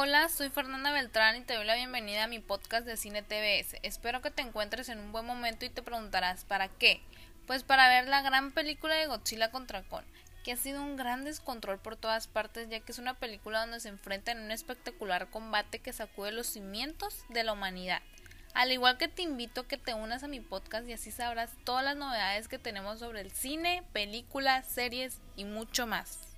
Hola, soy Fernanda Beltrán y te doy la bienvenida a mi podcast de Cine TVS. Espero que te encuentres en un buen momento y te preguntarás ¿para qué? Pues para ver la gran película de Godzilla contra Kong, que ha sido un gran descontrol por todas partes ya que es una película donde se enfrentan en un espectacular combate que sacude los cimientos de la humanidad. Al igual que te invito a que te unas a mi podcast y así sabrás todas las novedades que tenemos sobre el cine, películas, series y mucho más.